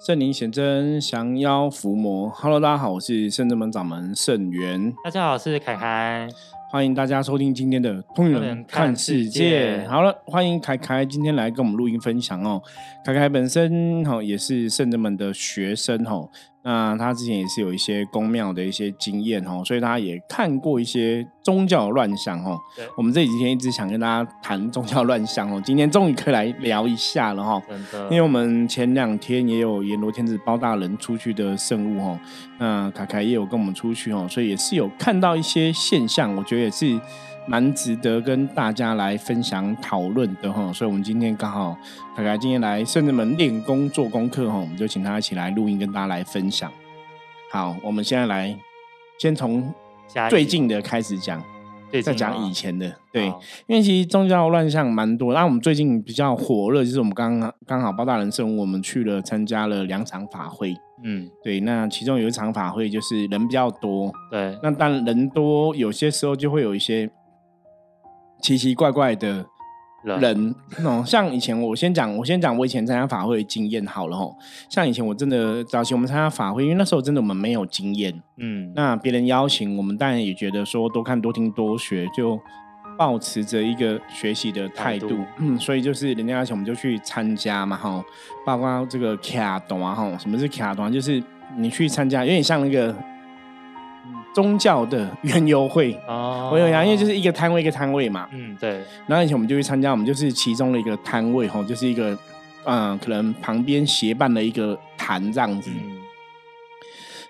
圣灵显真，降妖伏魔。Hello，大家好，我是圣真门掌门圣元。大家好，我是凯凯。欢迎大家收听今天的《通人看世界》。好了，欢迎凯凯今天来跟我们录音分享哦。凯凯本身哈也是圣真门的学生哈，那他之前也是有一些宫庙的一些经验哦，所以他也看过一些宗教乱象哦。我们这几天一直想跟大家谈宗教乱象哦，今天终于可以来聊一下了哈。因为我们前两天也有阎罗天子包大人出去的圣物哦，那凯凯也有跟我们出去哦，所以也是有看到一些现象，我觉得。也是蛮值得跟大家来分享讨论的哈，所以我们今天刚好凯凯今天来圣人门练功做功课哈，我们就请他一起来录音跟大家来分享。好，我们现在来先从最近的开始讲，再讲以前的。对，因为其实宗教乱象蛮多，那我们最近比较火热就是我们刚刚刚好包大人圣，我们去了参加了两场法会。嗯，对，那其中有一场法会就是人比较多，对，那但人多，有些时候就会有一些奇奇怪怪的人哦。像以前我先讲，我先讲我以前参加法会的经验好了吼。像以前我真的早期我们参加法会，因为那时候真的我们没有经验，嗯，那别人邀请我们，当然也觉得说多看多听多学就。保持着一个学习的态度，嗯，所以就是人家邀请我们就去参加嘛，哈，包括这个卡团哈，什么是卡团？就是你去参加，有点像那个宗教的圆游会哦。我有呀，因为就是一个摊位一个摊位嘛，嗯，对。然后以前我们就去参加，我们就是其中的一个摊位哈，就是一个嗯，可能旁边协办的一个坛这样子。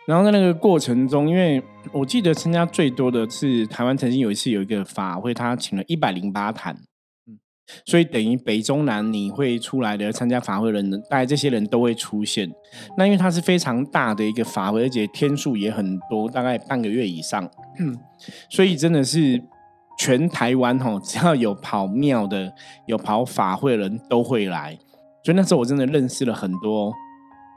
然后在那个过程中，因为我记得参加最多的是台湾曾经有一次有一个法会，他请了一百零八坛，嗯，所以等于北中南你会出来的参加法会的人，大概这些人都会出现。那因为它是非常大的一个法会，而且天数也很多，大概半个月以上，所以真的是全台湾吼，只要有跑庙的、有跑法会的人都会来。所以那时候我真的认识了很多。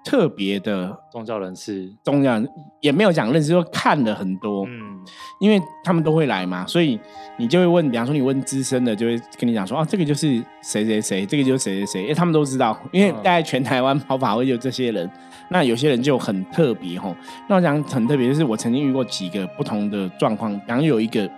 特别的宗教人士，宗教也没有讲认识，说看了很多，嗯，因为他们都会来嘛，所以你就会问，比方说你问资深的，就会跟你讲说啊，这个就是谁谁谁，这个就是谁谁谁，因为他们都知道，因为大概全台湾跑法会就这些人，那有些人就很特别吼，那我讲很特别，就是我曾经遇过几个不同的状况，然后有一个。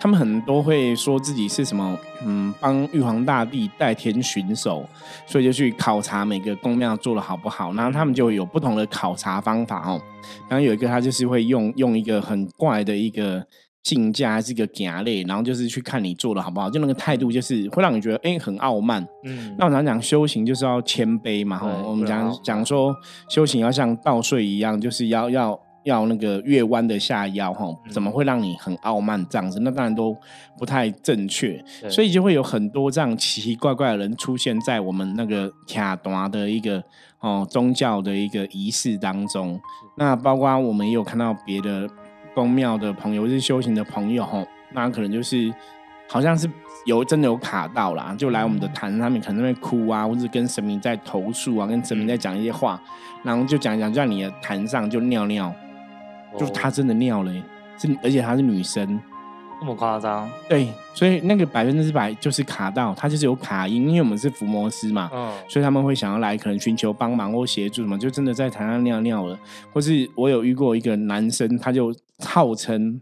他们很多会说自己是什么，嗯，帮玉皇大帝代天巡守，所以就去考察每个宫庙做的好不好。然后他们就有不同的考察方法哦。然后有一个他就是会用用一个很怪的一个镜架还是一个夹类，然后就是去看你做的好不好。就那个态度就是会让你觉得哎很傲慢。嗯。那我常讲修行就是要谦卑嘛。哈，我们讲讲说修行要像稻穗一样，就是要要。要那个月弯的下腰哈，怎么会让你很傲慢这样子？那当然都不太正确，所以就会有很多这样奇奇怪怪的人出现在我们那个卡端的一个哦宗教的一个仪式当中。那包括我们也有看到别的宫庙的朋友，或是修行的朋友哈，那可能就是好像是有真的有卡到啦，就来我们的坛上面，可能会哭啊，或者跟神明在投诉啊，跟神明在讲一些话，然后就讲讲，就在你的坛上就尿尿。就是她真的尿了，是而且她是女生，这么夸张？对，所以那个百分之百就是卡到，她就是有卡音，因为我们是伏魔师嘛，嗯，所以他们会想要来可能寻求帮忙或协助什么，就真的在台上尿尿了。或是我有遇过一个男生，他就号称，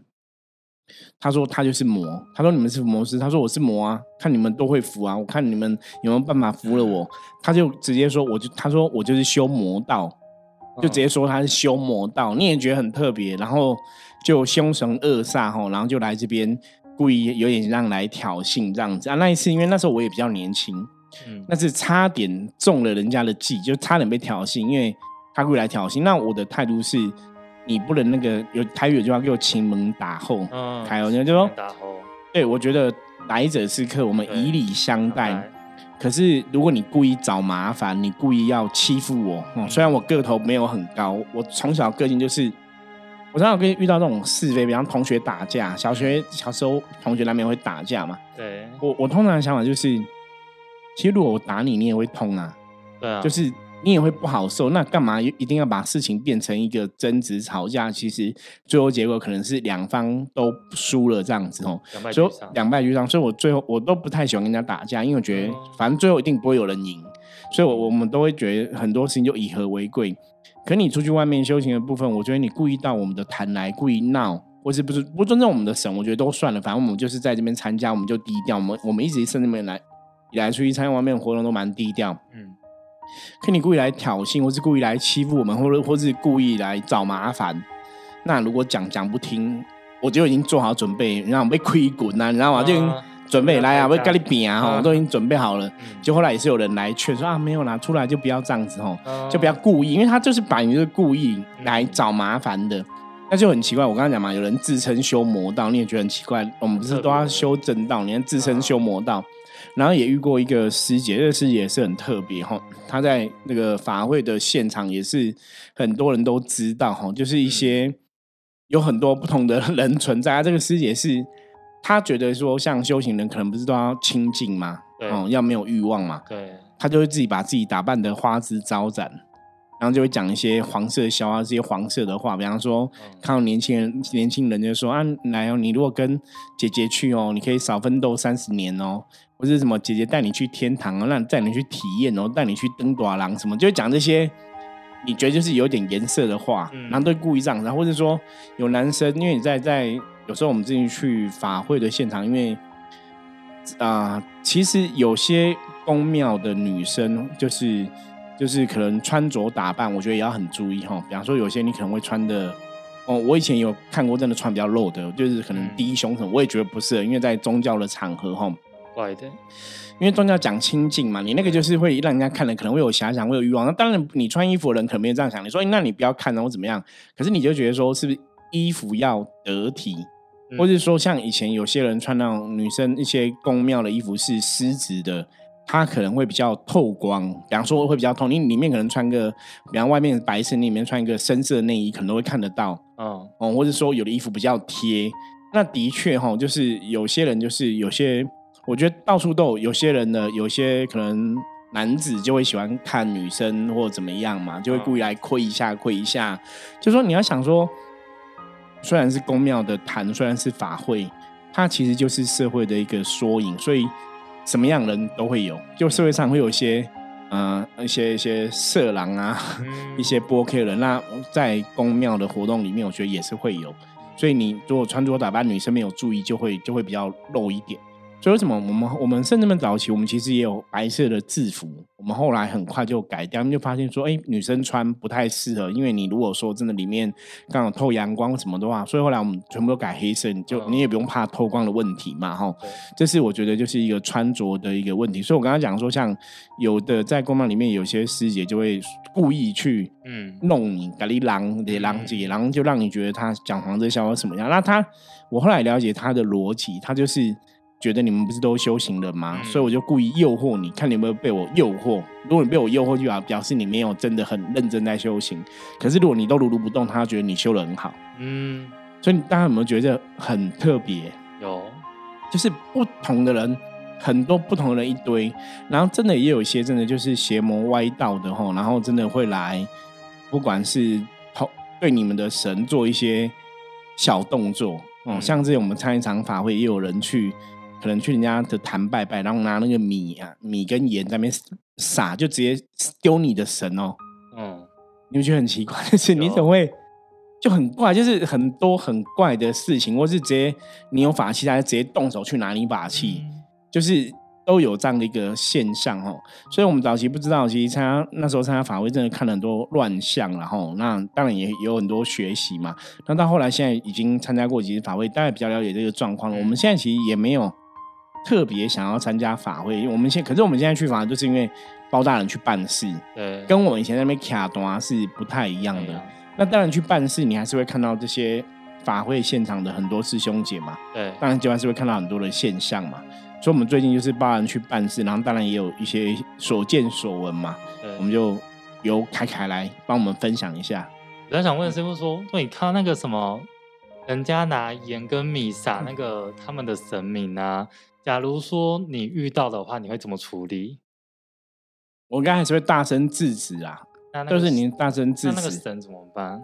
他说他就是魔，他说你们是伏魔师，他说我是魔啊，看你们都会服啊，我看你们有没有办法服了我，他就直接说我就他说我就是修魔道。就直接说他是修魔道，你也觉得很特别，然后就凶神恶煞吼，然后就来这边故意有点让来挑衅这样子啊。那一次因为那时候我也比较年轻，嗯，那是差点中了人家的计，就差点被挑衅，因为他故意来挑衅。那我的态度是，你不能那个有台语有句话给我亲门打后，嗯，台湾就说打后，对我觉得来者是客，我们以礼相待。可是，如果你故意找麻烦，你故意要欺负我，哦，虽然我个头没有很高，我从小个性就是，我常常跟遇到这种是非，比方同学打架，小学小时候同学难免会打架嘛。对，我我通常的想法就是，其实如果我打你，你也会痛啊。对啊，就是。你也会不好受，那干嘛一定要把事情变成一个争执吵架？其实最后结果可能是两方都输了这样子哦，所以两败俱伤。所以我最后我都不太喜欢跟人家打架，因为我觉得反正最后一定不会有人赢。所以，我我们都会觉得很多事情就以和为贵。可你出去外面修行的部分，我觉得你故意到我们的坛来，故意闹，或是不是不尊重我们的神，我觉得都算了。反正我们就是在这边参加，我们就低调。我们我们一直甚至没来来出去参加外面活动都蛮低调。嗯。可你故意来挑衅，或是故意来欺负我们，或者或是故意来找麻烦，那如果讲讲不听，我就已经做好准备，然后被亏滚呐，你知道吗？就准备来啊，我跟你比啊，哈，我都已经准备好了。就后来也是有人来劝说啊，没有啦，出来就不要这样子，吼，就不要故意，因为他就是把你就是故意来找麻烦的，那就很奇怪。我刚刚讲嘛，有人自称修魔道，你也觉得很奇怪。我们不是都要修正道，你看自称修魔道。然后也遇过一个师姐，这个师姐也是很特别哈。她在那个法会的现场也是很多人都知道哈，就是一些有很多不同的人存在。这个师姐是她觉得说，像修行人可能不是都要清净嘛，哦，要没有欲望嘛，对，她就会自己把自己打扮的花枝招展。然后就会讲一些黄色笑话，这些黄色的话，比方说看到年轻人，年轻人就说啊，来哦，你如果跟姐姐去哦，你可以少奋斗三十年哦，或者什么姐姐带你去天堂哦，让带你去体验哦，带你去登短廊什么，就会讲这些，你觉得就是有点颜色的话，然后都故意这样，然后或者说有男生，因为你在在有时候我们之前去法会的现场，因为啊，其实有些宫庙的女生就是。就是可能穿着打扮，我觉得也要很注意哈。比方说，有些你可能会穿的，哦，我以前有看过，真的穿比较露的，就是可能低胸什么，我也觉得不适合，因为在宗教的场合哈。怪的，因为宗教讲清净嘛，你那个就是会让人家看了可能会有遐想，会有欲望。那当然，你穿衣服的人可能没有这样想，你说那你不要看然后怎么样？可是你就觉得说，是不是衣服要得体，或者说像以前有些人穿那种女生一些宫庙的衣服是丝质的。它可能会比较透光，比方说会比较透，你里面可能穿个，比方外面白色，里面穿一个深色内衣，可能都会看得到。嗯，哦，或者说有的衣服比较贴，那的确哈，就是有些人就是有些，我觉得到处都有，有些人呢，有些可能男子就会喜欢看女生或怎么样嘛，就会故意来窥一下，窥一下。就说你要想说，虽然是宫庙的坛，虽然是法会，它其实就是社会的一个缩影，所以。什么样人都会有，就社会上会有一些，呃，一些一些色狼啊，一些不 OK 人，那在公庙的活动里面，我觉得也是会有。所以你如果穿着打扮，女生没有注意，就会就会比较露一点。所以为什么我们我们甚至们早期，我们其实也有白色的制服，我们后来很快就改掉，就发现说，哎，女生穿不太适合，因为你如果说真的里面刚好透阳光什么的话，所以后来我们全部都改黑色，你就你也不用怕透光的问题嘛，哈。这是我觉得就是一个穿着的一个问题。所以我刚刚讲说，像有的在公庙里面，有些师姐就会故意去嗯弄你，咖喱狼的狼姐，然后就让你觉得他讲黄色笑话什么样。那他我后来了解他的逻辑，他就是。觉得你们不是都修行了吗？所以我就故意诱惑你，看你有没有被我诱惑。如果你被我诱惑，就表表示你没有真的很认真在修行。可是如果你都如如不动，他觉得你修的很好。嗯，所以大家有没有觉得很特别？有，就是不同的人，很多不同的人一堆，然后真的也有一些真的就是邪魔歪道的吼，然后真的会来，不管是同对你们的神做一些小动作哦，像这种我们参一场法会，也有人去。可能去人家的坛拜拜，然后拿那个米啊、米跟盐在那边撒，就直接丢你的神哦。嗯，你会觉得很奇怪，就是你怎么会就很怪，就是很多很怪的事情，或是直接你有法器，他直接动手去拿你法器，就是都有这样的一个现象哦。所以我们早期不知道，其实参加那时候参加法会，真的看了很多乱象，然后那当然也有很多学习嘛。那到后来现在已经参加过几次法会，大概比较了解这个状况了。我们现在其实也没有。特别想要参加法会，因为我们现可是我们现在去法，就是因为包大人去办事，对，跟我们以前那边卡端是不太一样的。那当然去办事，你还是会看到这些法会现场的很多师兄姐嘛，对，当然就还是会看到很多的现象嘛。所以，我们最近就是包人去办事，然后当然也有一些所见所闻嘛，我们就由凯凯来帮我们分享一下。我在想问师傅说，你看到那个什么，人家拿盐跟米撒那个他们的神明啊？假如说你遇到的话，你会怎么处理？我刚才是会大声制止啊，就是你大声制止，那个神怎么办？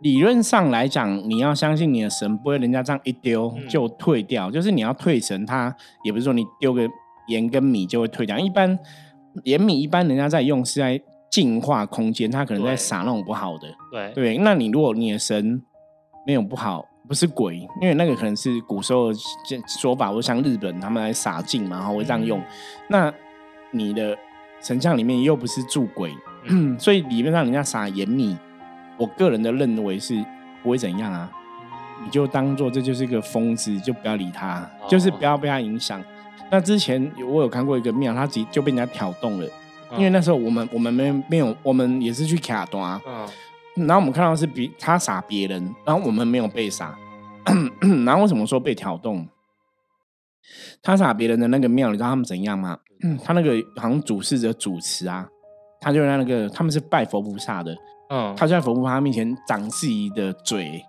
理论上来讲，你要相信你的神不会人家这样一丢就退掉，就是你要退神，他也不是说你丢个盐跟米就会退掉。一般盐米一般人家在用是在净化空间，他可能在撒那种不好的。对对，那你如果你的神没有不好，不是鬼，因为那个可能是古时候说法，或像日本他们来撒净嘛，然后会这样用。那你的神像里面又不是住鬼，所以理论上人家撒盐米，我个人的认为是不会怎样啊。你就当做这就是一个疯子，就不要理他，就是不要被他影响。那之前我有看过一个庙，他己就被人家挑动了，因为那时候我们我们没没有，我们也是去卡端，嗯，然后我们看到是比他撒别人，然后我们没有被撒，然后为什么说被挑动？他撒别人的那个庙，你知道他们怎样吗？他那个好像主事者主持啊，他就在那个他们是拜佛菩萨的，嗯，他就在佛菩萨面前长自己的嘴。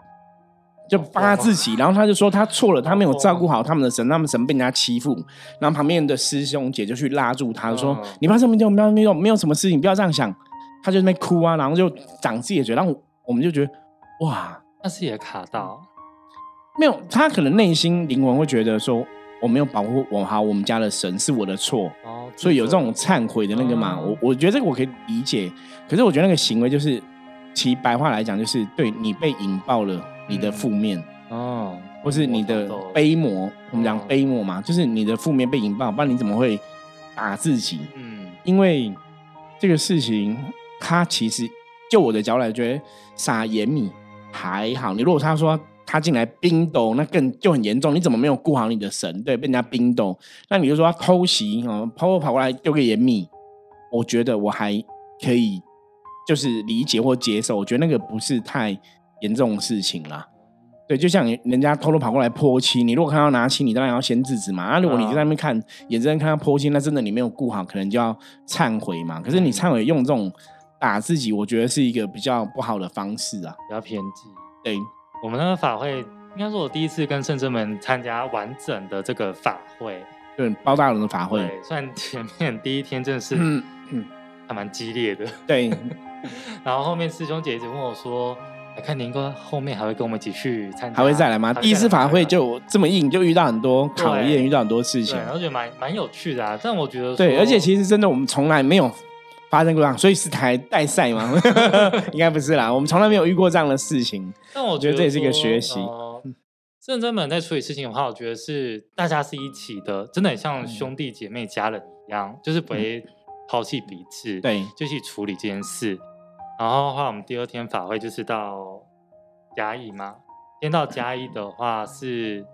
就帮他自己，然后他就说他错了，他没有照顾好他们的神，他们神被人家欺负，然后旁边的师兄姐就去拉住他说：“你不要这么讲，不要没有没有什么事情，不要这样想。”他就在那哭啊，然后就长自己的嘴，然后我们就觉得哇，那是也卡到。没有，他可能内心灵魂会觉得说我没有保护我好，我们家的神是我的错，哦，所以有这种忏悔的那个嘛，我我觉得这个我可以理解，可是我觉得那个行为就是其白话来讲就是对你被引爆了。你的负面哦，或是你的悲魔，我们讲悲魔嘛，就是你的负面被引爆，不然你怎么会打自己？嗯，因为这个事情，他其实就我的角度来觉得撒盐米还好。你如果他说他进来冰斗，那更就很严重。你怎么没有顾好你的神？对，被人家冰斗，那你就说他偷袭哦，跑跑过来丢个盐米，我觉得我还可以，就是理解或接受。我觉得那个不是太。严重的事情啦，对，就像人家偷偷跑过来泼漆，你如果看到拿漆，你当然要先制止嘛。那如果你就在那边看，眼睁睁看他泼漆，那真的你没有顾好，可能就要忏悔嘛。可是你忏悔用这种打自己，我觉得是一个比较不好的方式啊，比较偏激。对，我们那个法会，应该是我第一次跟圣真们参加完整的这个法会，对，包大人的法会。虽然前面第一天真的是嗯还蛮激烈的，对。然后后面师兄姐姐问我说。看宁哥后面还会跟我们一起去参加，还会再来吗？第一次法会就这么硬，就遇到很多考验，遇到很多事情，然后觉得蛮蛮有趣的啊。但我觉得对，而且其实真的我们从来没有发生过这样，所以是台代赛吗？应该不是啦，我们从来没有遇过这样的事情。但我觉得这也是一个学习。认真们在处理事情的话，我觉得是大家是一起的，真的很像兄弟姐妹、家人一样，就是不会抛弃彼此，对，就去处理这件事。然后的话，我们第二天法会就是到嘉义嘛。先到嘉义的话是，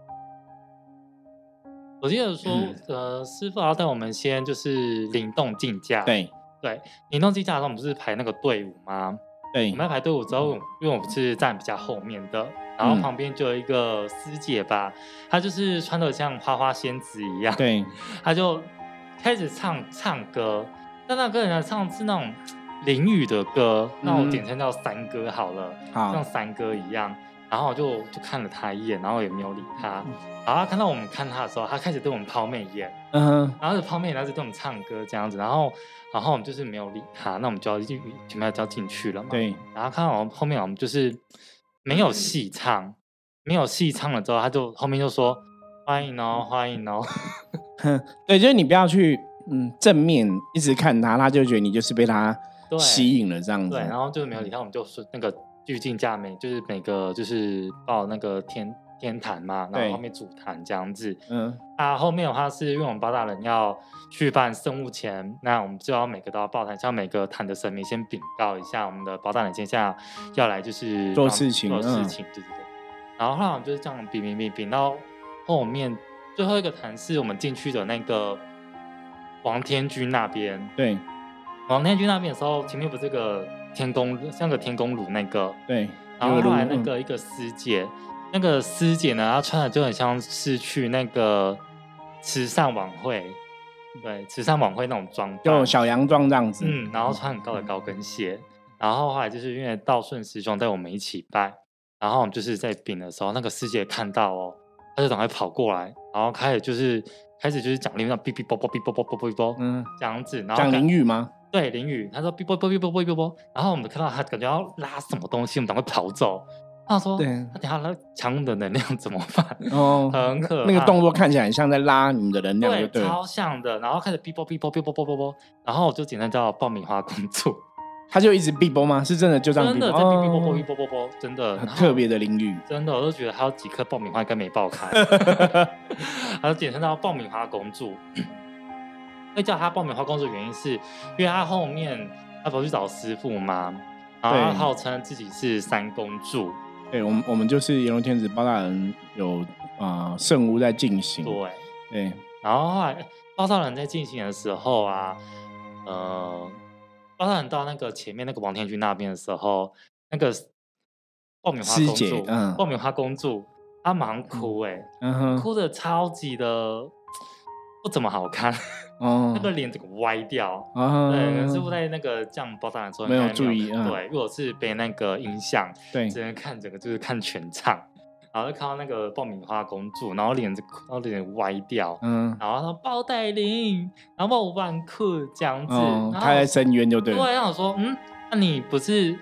我记得说，呃，师傅要带我们先就是灵动竞价。对对，灵动竞价的时候，我们不是排那个队伍吗？对，我们要排队伍之后，因为我们是站比较后面的，然后旁边就有一个师姐吧，她就是穿的像花花仙子一样。对，她就开始唱唱歌，但那个人唱是那种。淋雨的歌，那我简称叫三哥好了，像三哥一样。然后我就就看了他一眼，然后也没有理他。然后看到我们看他的时候，他开始对我们抛媚眼，嗯，然后抛媚眼，然后就对我们唱歌这样子。然后，然后我们就是没有理他，那我们就要进，准备要进去了嘛。对。然后看到我们后面，我们就是没有戏唱，没有戏唱了之后，他就后面就说欢迎哦，欢迎哦。对，就是你不要去嗯正面一直看他，他就觉得你就是被他。吸引了这样子，对，然后就是没有理他，我们就是那个聚进价每就是每个就是报那个天天坛嘛，然后后面主坛这样子，嗯，啊后面的话是因为我们八大人要去办圣物前，那我们就要每个都要报坛，向每个坛的神明先禀告一下，我们的八大人接下来要来就是做事情，做事情，对对对，然后后来我们就是这样禀禀禀禀到后面最后一个坛是我们进去的那个王天君那边，对。王天君那边的时候，前面不是个天宫，像个天宫炉那个。对。然后后来那个一个师姐，那个师姐呢，她穿的就很像是去那个慈善晚会，对，慈善晚会那种装扮，就小洋装这样子。嗯。然后穿很高的高跟鞋，然后后来就是因为道顺师兄带我们一起拜，然后我们就是在饼的时候，那个师姐看到哦，她就赶快跑过来，然后开始就是开始就是讲那种哔哔啵啵哔啵啵啵啵啵，嗯，这样子，然后讲淋雨吗？对，淋雨，他说啵啵哔啵啵啵啵，然后我们看到他感觉要拉什么东西，我们赶快跑走，他说：“对，他等下那强的能量怎么办？哦，很可那个动作看起来很像在拉你们的能量，对，超像的。然后开始哔啵哔啵哔啵啵啵啵，然后我就简单叫爆米花公主。他就一直哔啵吗？是真的就这样？真的在哔哔啵啵哔啵啵啵，真的很特别的淋雨。真的，我都觉得还有几颗爆米花应该没爆开。他就简称叫爆米花公主。会叫他爆米花公主原因是，因为他后面他不是去找师傅吗？然后号称自己是三公主。对，我们我们就是炎龙天子包大人有啊圣屋在进行。对对，然后后来包大人在进行的时候啊，呃，包大人到那个前面那个王天君那边的时候，那个爆米花公主，嗯，爆米花公主，她忙哭哎，哭的超级的。不怎么好看，哦，那个脸整个歪掉，对，师傅在那个这样包大的时候没有注意，对，如果是被那个音响，对，只能看整个就是看全场，然后就看到那个爆米花公主，然后脸就然后脸歪掉，嗯，然后说包带领，然后万克这样子，他在深渊就对，对，然后说，嗯，那你不是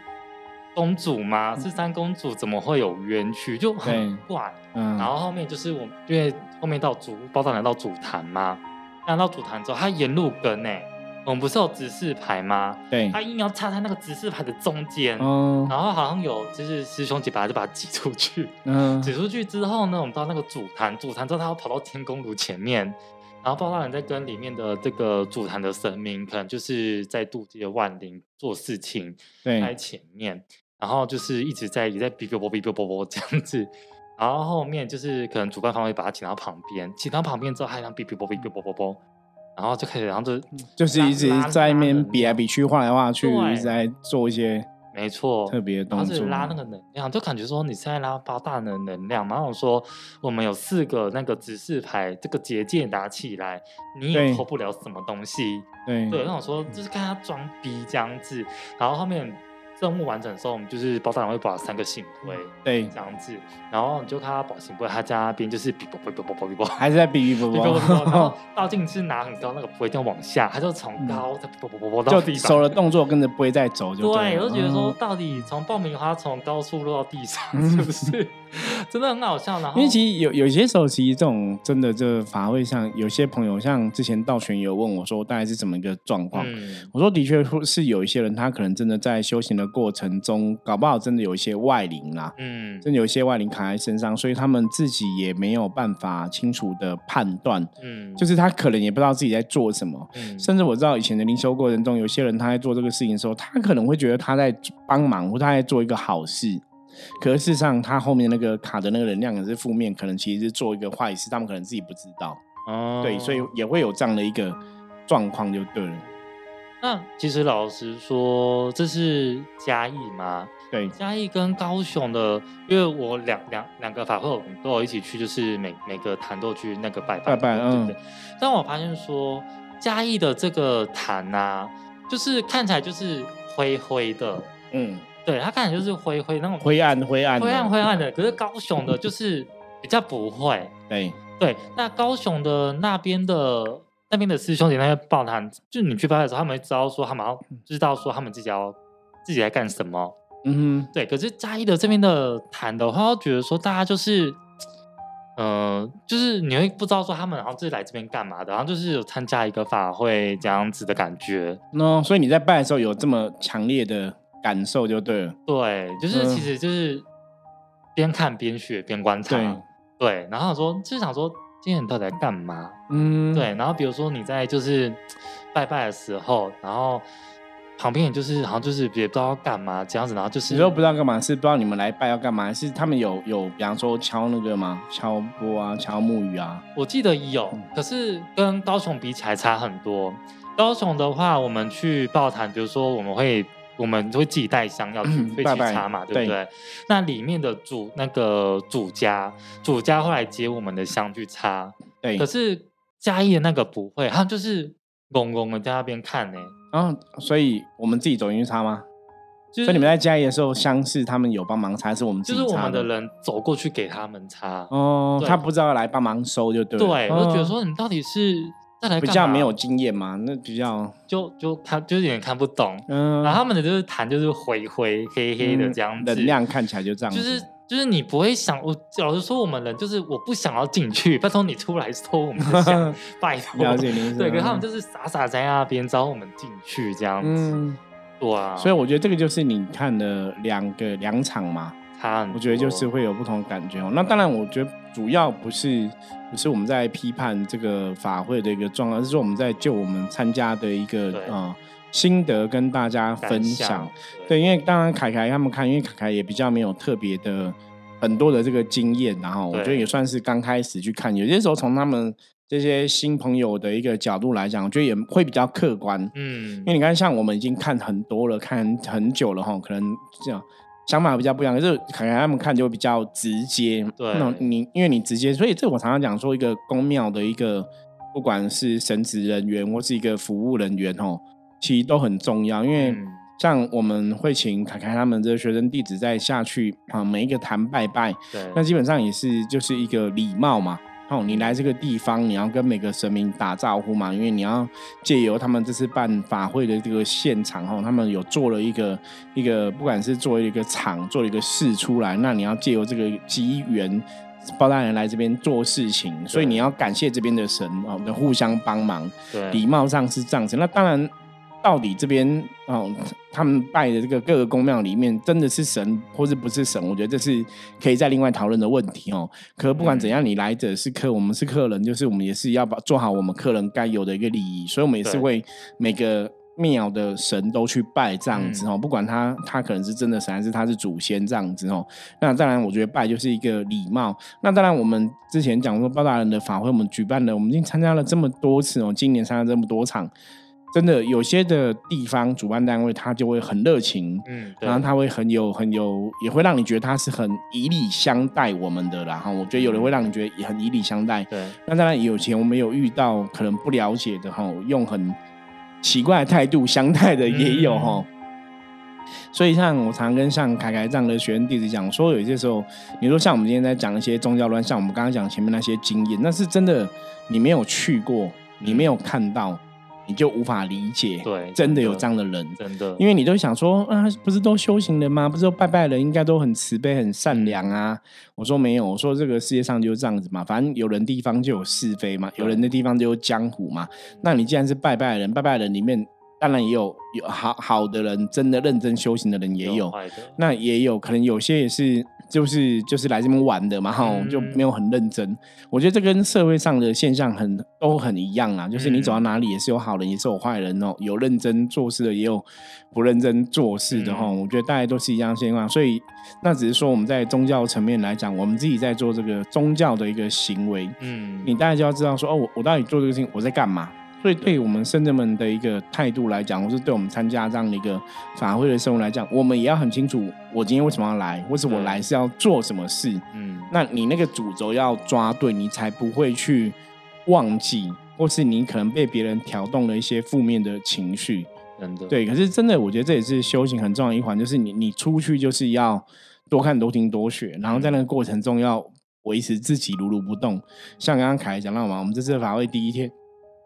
公主吗？是三公主，怎么会有冤屈？就很怪，嗯，然后后面就是我因为。后面到主包大人到主坛嘛？那到主坛之后，他沿路跟呢，我们不是有指示牌吗？对，他硬要插在那个指示牌的中间，嗯，然后好像有就是师兄姐把他就把他挤出去，嗯，挤出去之后呢，我们到那个主坛，主坛之后他要跑到天公炉前面，然后包大人在跟里面的这个主坛的神明，可能就是在渡这些万灵做事情，在前面，然后就是一直在也在哔哔啵哔哔啵啵这样子。然后后面就是可能主办方会把他请到旁边，请到旁边之后，还让哔哔啵哔哔啵啵啵，然后就开始，然后就就是一直在那边比来比去、画来画去，一直在做一些没错特别的动作，拉那个能量，就感觉说你是在拉包大的能量。然后说我们有四个那个指示牌，这个结界拿起来，你也偷不了什么东西。对对，那我说就是看他装逼这样子，然后后面。任务完成的时候，我们就是包大人会把三个醒杯，对，这样子，然后你就看他保醒杯，他在那边就是比啵啵啵啵啵啵，还是在比比啵啵，然后倒进是拿很高那个杯，要往下，他就从高在啵啵啵啵到地上，手的动作跟着杯在走，就对，我就觉得说，到底从爆米花从高处落到地上，是不是？真的很好笑，然后因为其实有有些时候，其实这种真的这法会上，有些朋友像之前道玄有问我说，大概是怎么一个状况？我说的确是有一些人，他可能真的在修行的过程中，搞不好真的有一些外灵啦，嗯，真的有一些外灵卡在身上，所以他们自己也没有办法清楚的判断，嗯，就是他可能也不知道自己在做什么，嗯，甚至我知道以前的灵修过程中，有些人他在做这个事情的时候，他可能会觉得他在帮忙，或他在做一个好事。可是事实上，他后面那个卡的那个能量也是负面，可能其实是做一个坏事，他们可能自己不知道。哦，对，所以也会有这样的一个状况，就对了。那其实老实说，这是嘉义吗？对，嘉义跟高雄的，因为我两两两个法会我们都有一起去，就是每每个坛都去那个拜拜拜，对不对？但我发现说，嘉义的这个坛啊，就是看起来就是灰灰的，嗯。对，它看起来就是灰灰那种灰暗灰暗灰暗灰暗的，可是高雄的就是比较不会。对对，那高雄的那边的那边的师兄姐那些报摊，就你去拜的时候，他们会知道说他们要知道说他们自己要自己在干什么。嗯哼，对。可是嘉义的这边的谈的话，觉得说大家就是，呃，就是你会不知道说他们然后是来这边干嘛的，然后就是有参加一个法会这样子的感觉。那所以你在拜的时候有这么强烈的？感受就对了，对，就是其实就是边看边学边观察，对，然后说就是想说今天你到底在干嘛？嗯，对，然后比如说你在就是拜拜的时候，然后旁边就是好像就是也不知道要干嘛这样子，然后就是你说不知道干嘛，是不知道你们来拜要干嘛，是他们有有比方说敲那个吗？敲钵啊，敲木鱼啊？我记得有，可是跟高雄比起来差很多。高雄的话，我们去报坛，比如说我们会。我们会自己带香要去去插嘛，对不对？那里面的主那个主家，主家会来接我们的香去插。对，可是嘉义的那个不会，他就是公公的在那边看呢。嗯，所以我们自己走进去插吗？所以你们在嘉义的时候，香是他们有帮忙插，是我们就是我们的人走过去给他们插。哦，他不知道来帮忙收就对。对，我就觉得说你到底是。比较没有经验嘛，那比较就就看就是有点看不懂，嗯，然后他们的就是弹就是灰灰黑黑的这样子，能量看起来就这样，就是就是你不会想，我老实说，我们人就是我不想要进去，拜托你出来说，我们就想 拜托。了解您。对，可他们就是傻傻在那边找我们进去这样子。对啊。所以我觉得这个就是你看的两个两场嘛，他我觉得就是会有不同的感觉哦。那当然，我觉得主要不是不是我们在批判这个法会的一个状况，而是说我们在就我们参加的一个啊。心得跟大家分享，对，因为当然凯凯他们看，因为凯凯也比较没有特别的很多的这个经验，然后我觉得也算是刚开始去看，有些时候从他们这些新朋友的一个角度来讲，我觉得也会比较客观，嗯，因为你看像我们已经看很多了，看很久了哈，可能这样想法比较不一样，可是凯凯他们看就会比较直接，对，那你因为你直接，所以这我常常讲说一个公庙的一个不管是神职人员或是一个服务人员哦。其实都很重要，因为像我们会请凯凯他们这学生弟子再下去啊，每一个坛拜拜，对，那基本上也是就是一个礼貌嘛。哦，你来这个地方，你要跟每个神明打招呼嘛，因为你要借由他们这次办法会的这个现场，哦，他们有做了一个一个，不管是做一个场，做了一个事出来，那你要借由这个机缘，包大人来这边做事情，所以你要感谢这边的神哦，互相帮忙，对，礼貌上是这样子。那当然。到底这边哦，他们拜的这个各个宫庙里面，真的是神或是不是神？我觉得这是可以再另外讨论的问题哦。可不管怎样，你来者是客，我们是客人，就是我们也是要把做好我们客人该有的一个礼仪，所以我们也是为每个庙的神都去拜这样子哦。不管他他可能是真的神，还是他是祖先这样子哦。那当然，我觉得拜就是一个礼貌。那当然，我们之前讲说包大人的法会，我们举办了，我们已经参加了这么多次哦，今年参加这么多场。真的有些的地方主办单位他就会很热情，嗯，然后他会很有很有，也会让你觉得他是很以礼相待我们的啦。哈，我觉得有人会让你觉得也很以礼相待。对，那当然有钱我们有遇到可能不了解的哈，用很奇怪的态度相待的也有哈。所以像我常跟像凯凯这样的学生弟子讲说，有些时候你说像我们今天在讲一些宗教乱，像我们刚刚讲前面那些经验，那是真的你没有去过，你没有看到。你就无法理解，对，真的有这样的人，真的，因为你都想说啊，不是都修行人吗？不是都拜拜人应该都很慈悲、很善良啊？我说没有，我说这个世界上就是这样子嘛，反正有人地方就有是非嘛，有人的地方就有江湖嘛。那你既然是拜拜人，拜拜人里面当然也有有好好的人，真的认真修行的人也有，那也有可能有些也是。就是就是来这边玩的嘛，哈，就没有很认真。我觉得这跟社会上的现象很都很一样啊，就是你走到哪里也是有好人，也是有坏人哦，有认真做事的，也有不认真做事的哈。我觉得大家都是一样现况，所以那只是说我们在宗教层面来讲，我们自己在做这个宗教的一个行为，嗯，你大家就要知道说，哦，我我到底做这个事情我在干嘛。所以，对我们圣人们的一个态度来讲，或是对我们参加这样的一个法会的生活来讲，我们也要很清楚，我今天为什么要来，或是我来是要做什么事。嗯，那你那个主轴要抓对，你才不会去忘记，或是你可能被别人挑动了一些负面的情绪。真的，对。可是真的，我觉得这也是修行很重要一环，就是你你出去就是要多看、多听、多学，然后在那个过程中要维持自己如如不动。像刚刚凯讲到嘛，我们这次法会第一天。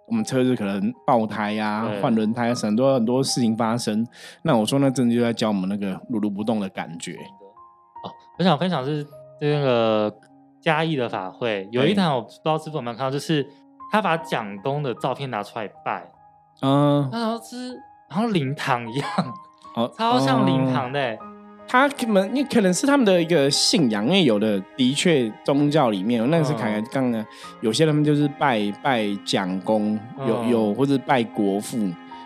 我们车子可能爆胎呀、换轮胎，很多很多事情发生。那我说，那真的就在教我们那个如如不动的感觉。哦，我想分享是那个嘉义的法会，有一堂我不知道师傅有没有看到，就是他把蒋公的照片拿出来拜，嗯，然后是然后灵堂一样，哦，超像灵堂的。他可能，你可能是他们的一个信仰，因为有的的确宗教里面，那个是凯凯刚刚，有些人就是拜拜蒋公，有有或者拜国父，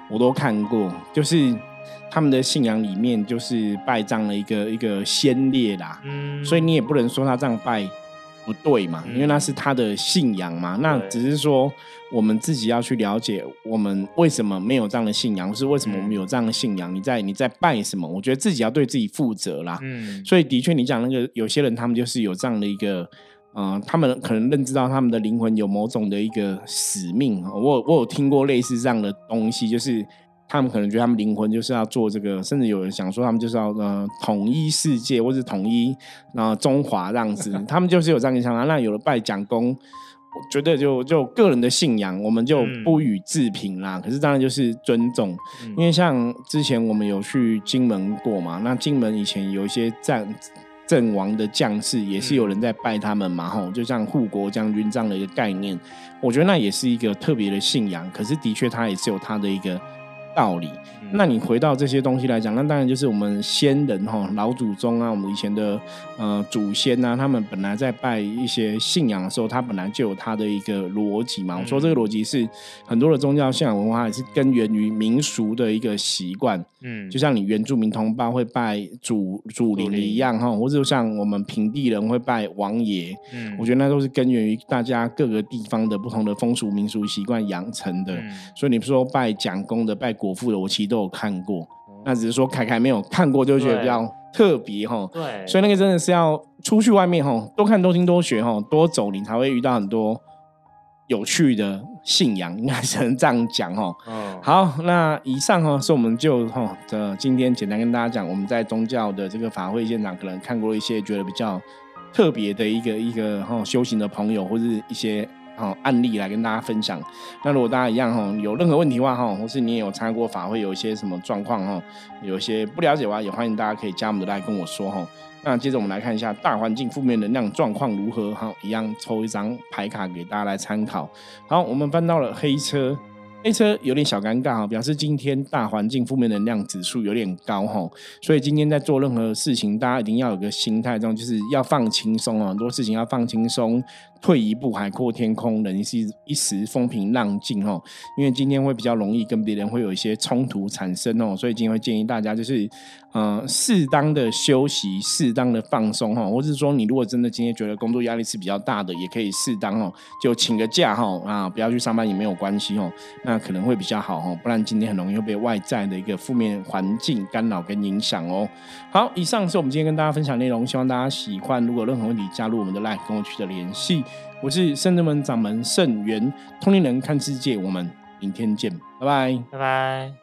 我都看过，就是他们的信仰里面就是拜这样的一个一个先烈啦，嗯，所以你也不能说他这样拜。不对嘛？因为那是他的信仰嘛。那只是说我们自己要去了解，我们为什么没有这样的信仰，是为什么我们有这样的信仰？你在你在拜什么？我觉得自己要对自己负责啦。嗯，所以的确，你讲那个有些人，他们就是有这样的一个，嗯，他们可能认知到他们的灵魂有某种的一个使命。我我有听过类似这样的东西，就是。他们可能觉得他们灵魂就是要做这个，甚至有人想说他们就是要呃统一世界，或者统一啊中华这样子。他们就是有这样的想法。那有了拜蒋公，我觉得就就个人的信仰，我们就不予置评啦。可是当然就是尊重，因为像之前我们有去金门过嘛，那金门以前有一些战。阵亡的将士，也是有人在拜他们嘛，吼，就像护国将军这样的一个概念，我觉得那也是一个特别的信仰。可是的确，他也是有他的一个道理。那你回到这些东西来讲，那当然就是我们先人哈老祖宗啊，我们以前的呃祖先啊，他们本来在拜一些信仰的时候，他本来就有他的一个逻辑嘛。我说这个逻辑是很多的宗教信仰文化也是根源于民俗的一个习惯，嗯，就像你原住民同胞会拜祖祖灵一样哈，或者像我们平地人会拜王爷，嗯，我觉得那都是根源于大家各个地方的不同的风俗民俗习惯养成的。所以你说拜蒋公的、拜国父的，我其实都。有看过，那只是说凯凯没有看过，就觉得比较特别哈。对，所以那个真的是要出去外面哈，多看多听多学哈，多走你才会遇到很多有趣的信仰，应该只能这样讲哈。嗯，好，那以上哈是我们就哈的今天简单跟大家讲，我们在宗教的这个法会现场可能看过一些觉得比较特别的一个一个哈修行的朋友或者一些。好案例来跟大家分享。那如果大家一样哈，有任何问题的话哈，或是你也有参加过法会，有一些什么状况哈，有一些不了解的话，也欢迎大家可以加我们的来跟我说哈。那接着我们来看一下大环境负面能量状况如何哈，一样抽一张牌卡给大家来参考。好，我们翻到了黑车。黑车有点小尴尬哈，表示今天大环境负面能量指数有点高哈，所以今天在做任何事情，大家一定要有个心态，这种就是要放轻松，很多事情要放轻松，退一步海阔天空，人是一时风平浪静哦。因为今天会比较容易跟别人会有一些冲突产生哦，所以今天会建议大家就是。嗯，适当的休息，适当的放松哈，或是说，你如果真的今天觉得工作压力是比较大的，也可以适当哦，就请个假哈啊，不要去上班也没有关系哦，那可能会比较好哈，不然今天很容易会被外在的一个负面环境干扰跟影响哦。好，以上是我们今天跟大家分享内容，希望大家喜欢。如果任何问题，加入我们的 LINE 跟我取得联系。我是圣人门掌门圣元通灵人看世界，我们明天见，拜拜，拜拜。